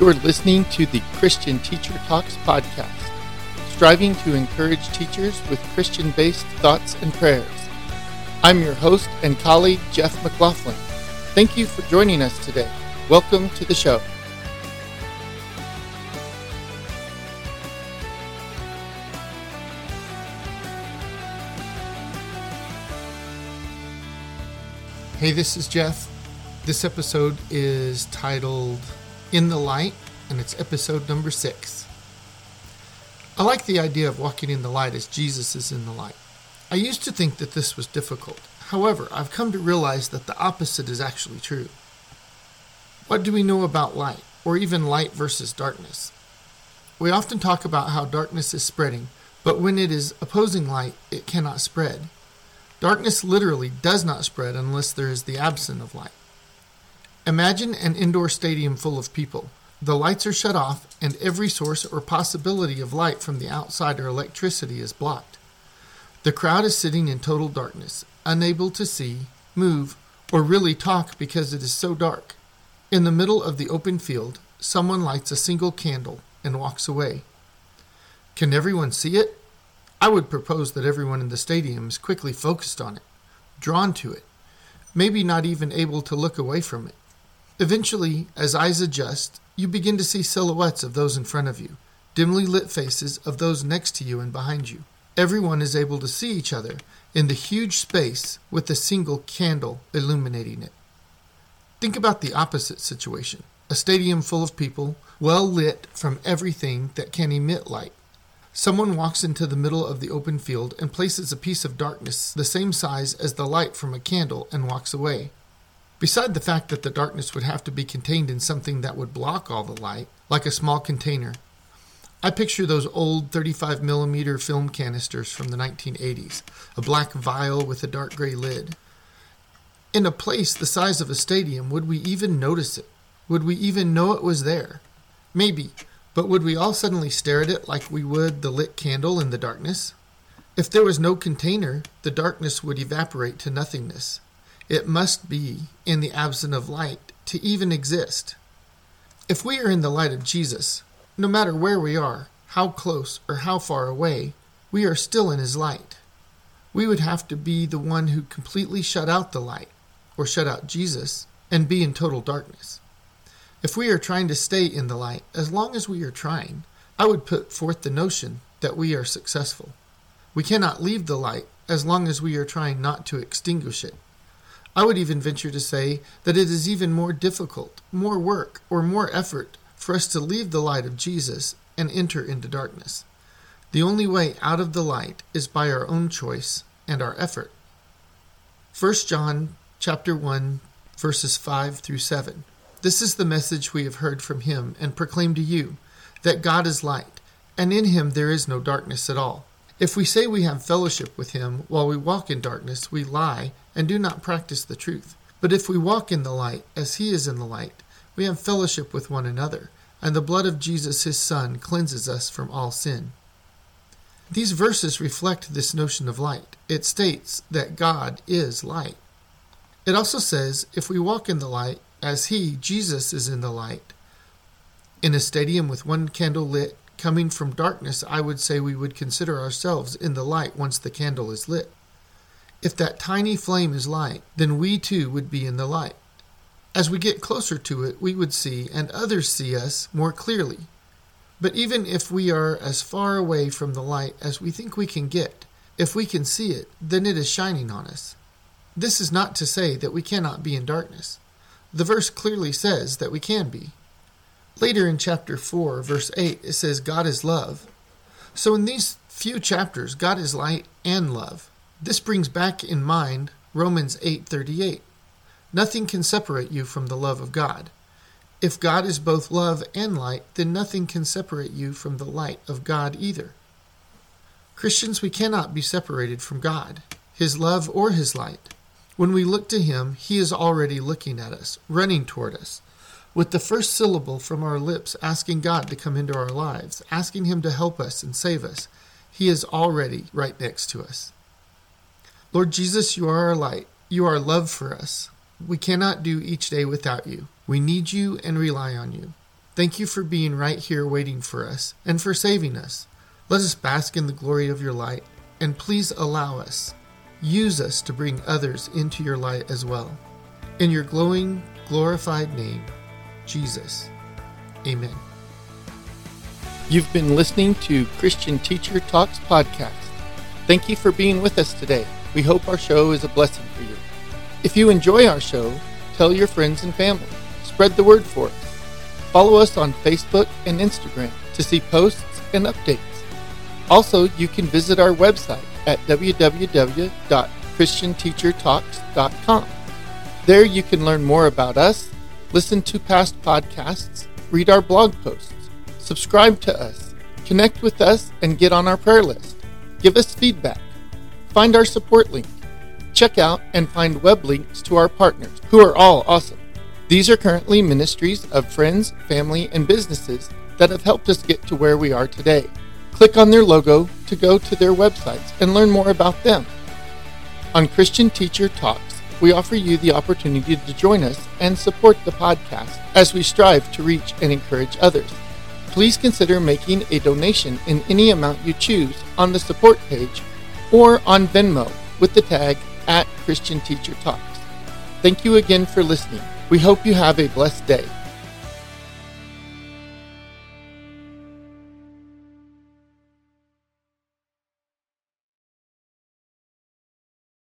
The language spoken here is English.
You're listening to the Christian Teacher Talks podcast, striving to encourage teachers with Christian based thoughts and prayers. I'm your host and colleague, Jeff McLaughlin. Thank you for joining us today. Welcome to the show. Hey, this is Jeff. This episode is titled In the Light, and it's episode number six. I like the idea of walking in the light as Jesus is in the light. I used to think that this was difficult. However, I've come to realize that the opposite is actually true. What do we know about light, or even light versus darkness? We often talk about how darkness is spreading, but when it is opposing light, it cannot spread. Darkness literally does not spread unless there is the absence of light. Imagine an indoor stadium full of people. The lights are shut off, and every source or possibility of light from the outside or electricity is blocked. The crowd is sitting in total darkness, unable to see, move, or really talk because it is so dark. In the middle of the open field, someone lights a single candle and walks away. Can everyone see it? I would propose that everyone in the stadium is quickly focused on it, drawn to it, maybe not even able to look away from it. Eventually, as eyes adjust, you begin to see silhouettes of those in front of you, dimly lit faces of those next to you and behind you. Everyone is able to see each other in the huge space with a single candle illuminating it. Think about the opposite situation a stadium full of people, well lit from everything that can emit light. Someone walks into the middle of the open field and places a piece of darkness the same size as the light from a candle and walks away. Beside the fact that the darkness would have to be contained in something that would block all the light, like a small container, I picture those old 35 millimeter film canisters from the 1980s, a black vial with a dark gray lid. In a place the size of a stadium, would we even notice it? Would we even know it was there? Maybe, but would we all suddenly stare at it like we would the lit candle in the darkness? If there was no container, the darkness would evaporate to nothingness. It must be in the absence of light to even exist. If we are in the light of Jesus, no matter where we are, how close or how far away, we are still in his light. We would have to be the one who completely shut out the light, or shut out Jesus, and be in total darkness. If we are trying to stay in the light, as long as we are trying, I would put forth the notion that we are successful. We cannot leave the light as long as we are trying not to extinguish it. I would even venture to say that it is even more difficult, more work, or more effort for us to leave the light of Jesus and enter into darkness. The only way out of the light is by our own choice and our effort. 1 John chapter 1 verses 5 through 7. This is the message we have heard from him and proclaim to you that God is light, and in him there is no darkness at all. If we say we have fellowship with him while we walk in darkness, we lie and do not practice the truth. But if we walk in the light, as he is in the light, we have fellowship with one another, and the blood of Jesus his Son cleanses us from all sin. These verses reflect this notion of light. It states that God is light. It also says, if we walk in the light, as he, Jesus, is in the light. In a stadium with one candle lit, coming from darkness, I would say we would consider ourselves in the light once the candle is lit. If that tiny flame is light, then we too would be in the light. As we get closer to it, we would see, and others see us more clearly. But even if we are as far away from the light as we think we can get, if we can see it, then it is shining on us. This is not to say that we cannot be in darkness. The verse clearly says that we can be. Later in chapter 4, verse 8, it says, God is love. So in these few chapters, God is light and love. This brings back in mind Romans 8:38. Nothing can separate you from the love of God. If God is both love and light, then nothing can separate you from the light of God either. Christians, we cannot be separated from God, His love or His light. When we look to Him, He is already looking at us, running toward us. With the first syllable from our lips asking God to come into our lives, asking Him to help us and save us, He is already right next to us. Lord Jesus, you are our light. You are love for us. We cannot do each day without you. We need you and rely on you. Thank you for being right here waiting for us and for saving us. Let us bask in the glory of your light, and please allow us. Use us to bring others into your light as well. In your glowing, glorified name, Jesus. Amen. You've been listening to Christian Teacher Talks podcast. Thank you for being with us today. We hope our show is a blessing for you. If you enjoy our show, tell your friends and family. Spread the word for us. Follow us on Facebook and Instagram to see posts and updates. Also, you can visit our website at www.christianteachertalks.com. There you can learn more about us, listen to past podcasts, read our blog posts, subscribe to us, connect with us, and get on our prayer list. Give us feedback. Find our support link. Check out and find web links to our partners, who are all awesome. These are currently ministries of friends, family, and businesses that have helped us get to where we are today. Click on their logo to go to their websites and learn more about them. On Christian Teacher Talks, we offer you the opportunity to join us and support the podcast as we strive to reach and encourage others. Please consider making a donation in any amount you choose on the support page or on Venmo with the tag at Christian Teacher Talks. Thank you again for listening. We hope you have a blessed day.